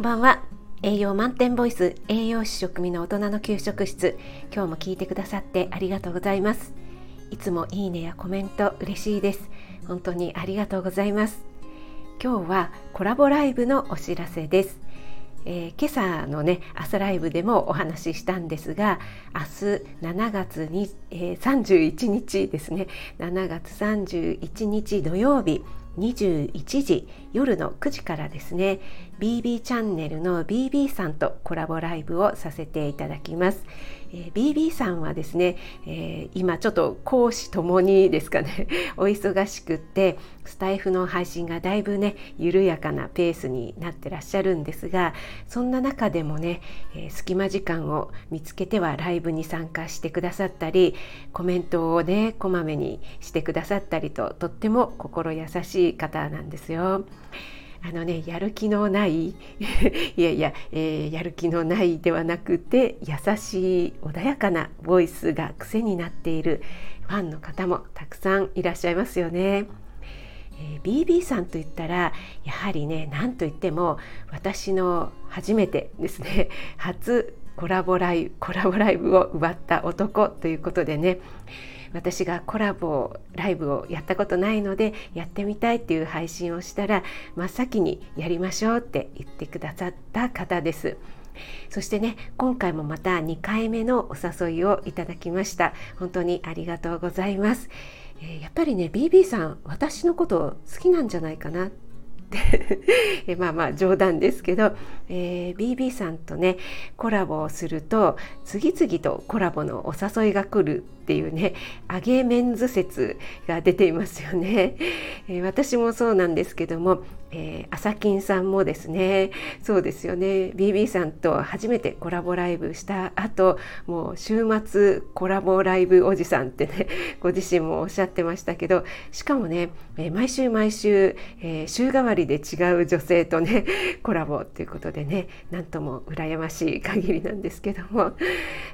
んばんは。栄養満点ボイス栄養士食味の大人の給食室。今日も聞いてくださってありがとうございます。いつもいいねやコメント嬉しいです。本当にありがとうございます。今日はコラボライブのお知らせです。えー、今朝のね朝ライブでもお話ししたんですが明日7月に、えー、31日ですね。7月31日土曜日21時夜の9時からですね。BB チャンネルの BB さんとコラボライブをさせていただきます、えー、BB さんはですね、えー、今ちょっと講師ともにですかね お忙しくってスタイフの配信がだいぶね緩やかなペースになってらっしゃるんですがそんな中でもね、えー、隙間時間を見つけてはライブに参加してくださったりコメントをねこまめにしてくださったりととっても心優しい方なんですよ。あのねやる気のない いやいや、えー、やる気のないではなくて優しい穏やかなボイスが癖になっているファンの方もたくさんいらっしゃいますよね。えー、BB さんといったらやはりね何といっても私の初めてですね 初コラボライブコラボライブを奪った男ということでね私がコラボライブをやったことないのでやってみたいっていう配信をしたら真っ先にやりましょうって言ってくださった方です。そしてね今回もまた2回目のお誘いをいただきました。本当にありがとうございます、えー、やっぱりね BB さん私のこと好きなんじゃないかなって。まあまあ冗談ですけど、えー、BB さんとねコラボをすると次々とコラボのお誘いが来るっていうね揚げメンズ説が出ていますよね、えー、私もそうなんですけども、えー、朝金さんもですねそうですよね。BB さんと初めてコラボライブした後もう週末コラボライブおじさんってね ご自身もおっしゃってましたけどしかもね、えー、毎週毎週、えー、週替わりで違う女性とね コラボということでねなんとも羨ましい限りなんですけども。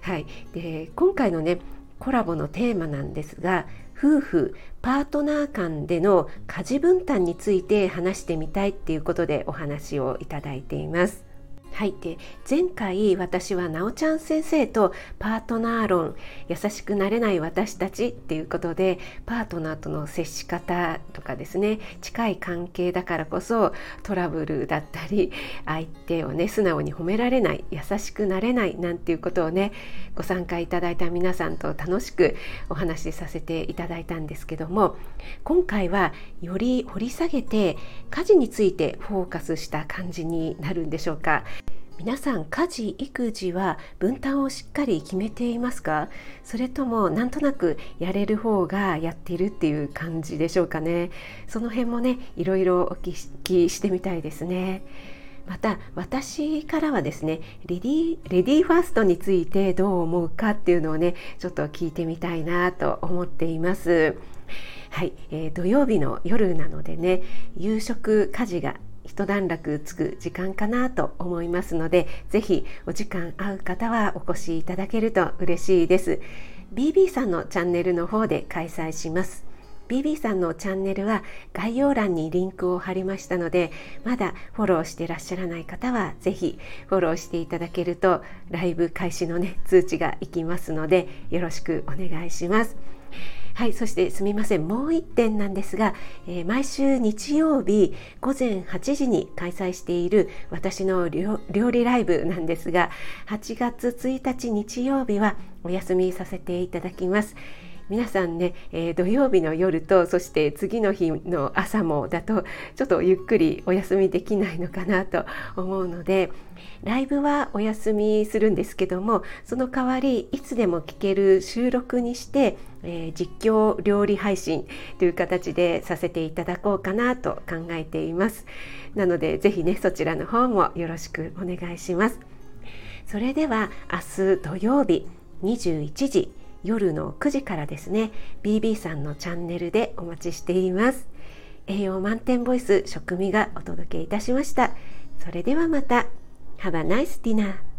はい。で今回のねコラボのテーマなんですが夫婦パートナー間での家事分担について話してみたいっていうことでお話をいただいています。はい、で前回私はなおちゃん先生とパートナー論優しくなれない私たちっていうことでパートナーとの接し方とかですね近い関係だからこそトラブルだったり相手をね素直に褒められない優しくなれないなんていうことをねご参加いただいた皆さんと楽しくお話しさせていただいたんですけども今回はより掘り下げて家事についてフォーカスした感じになるんでしょうか？皆さん家事育児は分担をしっかり決めていますか？それともなんとなくやれる方がやっているっていう感じでしょうかね？その辺もねいろいろお聞きしてみたいですね。また私からはですねレディレディーファーストについてどう思うかっていうのをねちょっと聞いてみたいなと思っています。はい、えー、土曜日の夜なのでね夕食家事が一段落つく時間かなと思いますのでぜひお時間合う方はお越しいただけると嬉しいです。BB さんのチャンネルの方で開催します。BB さんのチャンネルは概要欄にリンクを貼りましたのでまだフォローしてらっしゃらない方はぜひフォローしていただけるとライブ開始のね通知がいきますのでよろしくお願いします。はいそしてすみませんもう1点なんですが、えー、毎週日曜日午前8時に開催している私の料理ライブなんですが8月1日日曜日はお休みさせていただきます。皆さんね、えー、土曜日の夜とそして次の日の朝もだとちょっとゆっくりお休みできないのかなと思うのでライブはお休みするんですけどもその代わりいつでも聞ける収録にして、えー、実況料理配信という形でさせていただこうかなと考えています。なのでぜひねそちらの方もよろしくお願いします。それでは明日土曜日21時夜の9時からですね BB さんのチャンネルでお待ちしています。栄養満点ボイス食味がお届けいたしました。それではまた。Have a nice dinner